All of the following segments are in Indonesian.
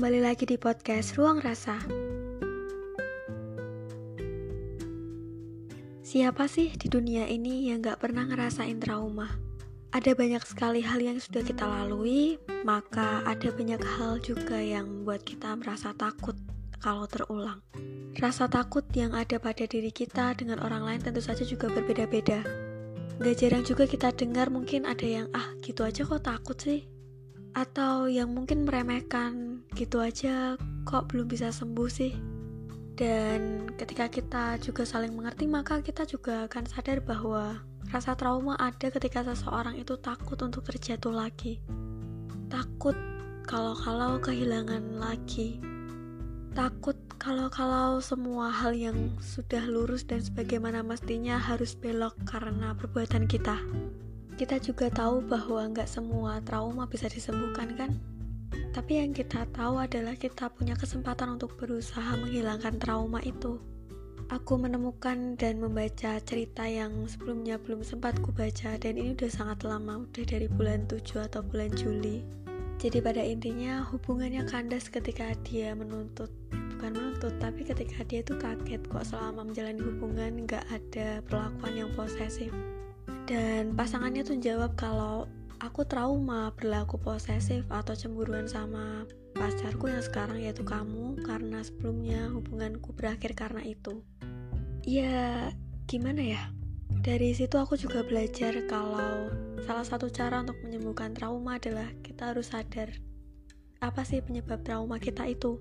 Kembali lagi di podcast Ruang Rasa. Siapa sih di dunia ini yang gak pernah ngerasain trauma? Ada banyak sekali hal yang sudah kita lalui, maka ada banyak hal juga yang membuat kita merasa takut kalau terulang. Rasa takut yang ada pada diri kita dengan orang lain tentu saja juga berbeda-beda. Gak jarang juga kita dengar mungkin ada yang, ah gitu aja kok takut sih? Atau yang mungkin meremehkan gitu aja kok belum bisa sembuh sih? Dan ketika kita juga saling mengerti maka kita juga akan sadar bahwa rasa trauma ada ketika seseorang itu takut untuk terjatuh lagi. Takut kalau-kalau kehilangan lagi. Takut kalau-kalau semua hal yang sudah lurus dan sebagaimana mestinya harus belok karena perbuatan kita kita juga tahu bahwa nggak semua trauma bisa disembuhkan kan? Tapi yang kita tahu adalah kita punya kesempatan untuk berusaha menghilangkan trauma itu. Aku menemukan dan membaca cerita yang sebelumnya belum sempat kubaca dan ini udah sangat lama, udah dari bulan 7 atau bulan Juli. Jadi pada intinya hubungannya kandas ketika dia menuntut bukan menuntut tapi ketika dia tuh kaget kok selama menjalani hubungan nggak ada perlakuan yang posesif dan pasangannya tuh jawab kalau aku trauma berlaku posesif atau cemburuan sama pacarku yang sekarang yaitu kamu karena sebelumnya hubunganku berakhir karena itu. Ya gimana ya? Dari situ aku juga belajar kalau salah satu cara untuk menyembuhkan trauma adalah kita harus sadar apa sih penyebab trauma kita itu.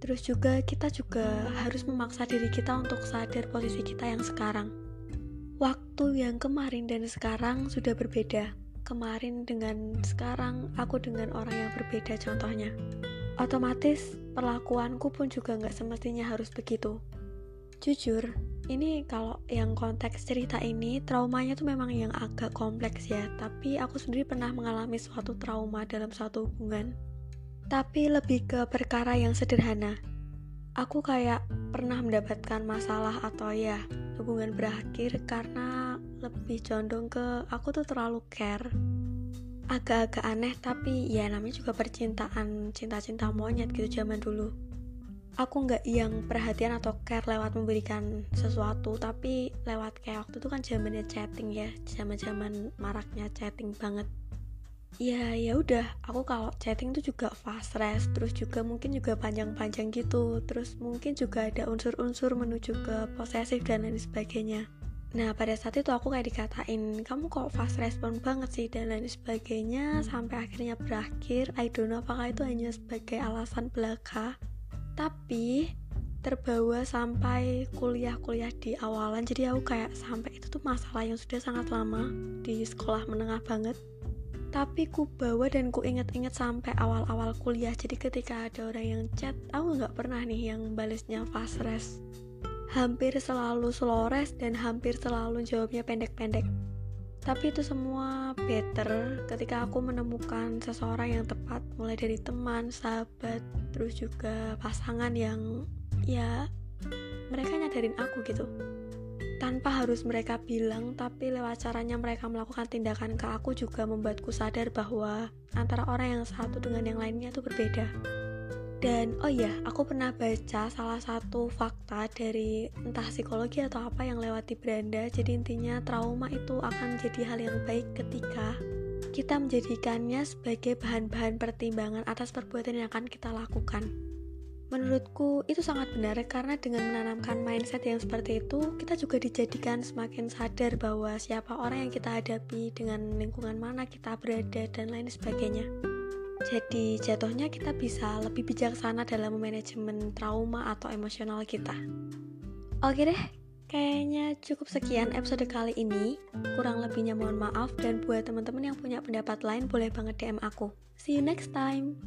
Terus juga kita juga harus memaksa diri kita untuk sadar posisi kita yang sekarang Waktu yang kemarin dan sekarang sudah berbeda. Kemarin dengan sekarang, aku dengan orang yang berbeda contohnya. Otomatis, perlakuanku pun juga nggak semestinya harus begitu. Jujur, ini kalau yang konteks cerita ini, traumanya tuh memang yang agak kompleks ya. Tapi aku sendiri pernah mengalami suatu trauma dalam suatu hubungan. Tapi lebih ke perkara yang sederhana. Aku kayak pernah mendapatkan masalah atau ya hubungan berakhir karena lebih condong ke aku tuh terlalu care. Agak-agak aneh tapi ya namanya juga percintaan cinta-cinta monyet gitu zaman dulu. Aku nggak yang perhatian atau care lewat memberikan sesuatu tapi lewat kayak waktu itu kan zamannya chatting ya zaman-zaman maraknya chatting banget ya ya udah. Aku kalau chatting tuh juga fast rest terus juga mungkin juga panjang-panjang gitu. Terus mungkin juga ada unsur-unsur menuju ke posesif dan lain sebagainya. Nah pada saat itu aku kayak dikatain kamu kok fast respon banget sih? dan lain sebagainya. Sampai akhirnya berakhir. I don't know apakah itu hanya sebagai alasan belaka. Tapi terbawa sampai kuliah-kuliah di awalan. Jadi aku kayak sampai itu tuh masalah yang sudah sangat lama di sekolah menengah banget tapi ku bawa dan ku inget-inget sampai awal-awal kuliah. Jadi ketika ada orang yang chat aku nggak pernah nih yang balesnya fast res. Hampir selalu slow res dan hampir selalu jawabnya pendek-pendek. Tapi itu semua better ketika aku menemukan seseorang yang tepat mulai dari teman, sahabat, terus juga pasangan yang ya mereka nyadarin aku gitu tanpa harus mereka bilang tapi lewat caranya mereka melakukan tindakan ke aku juga membuatku sadar bahwa antara orang yang satu dengan yang lainnya itu berbeda. Dan oh iya aku pernah baca salah satu fakta dari entah psikologi atau apa yang lewat di beranda jadi intinya trauma itu akan jadi hal yang baik ketika kita menjadikannya sebagai bahan-bahan pertimbangan atas perbuatan yang akan kita lakukan Menurutku itu sangat benar karena dengan menanamkan mindset yang seperti itu, kita juga dijadikan semakin sadar bahwa siapa orang yang kita hadapi dengan lingkungan mana kita berada dan lain sebagainya. Jadi jatuhnya kita bisa lebih bijaksana dalam manajemen trauma atau emosional kita. Oke deh, kayaknya cukup sekian episode kali ini. Kurang lebihnya mohon maaf dan buat teman-teman yang punya pendapat lain boleh banget DM aku. See you next time.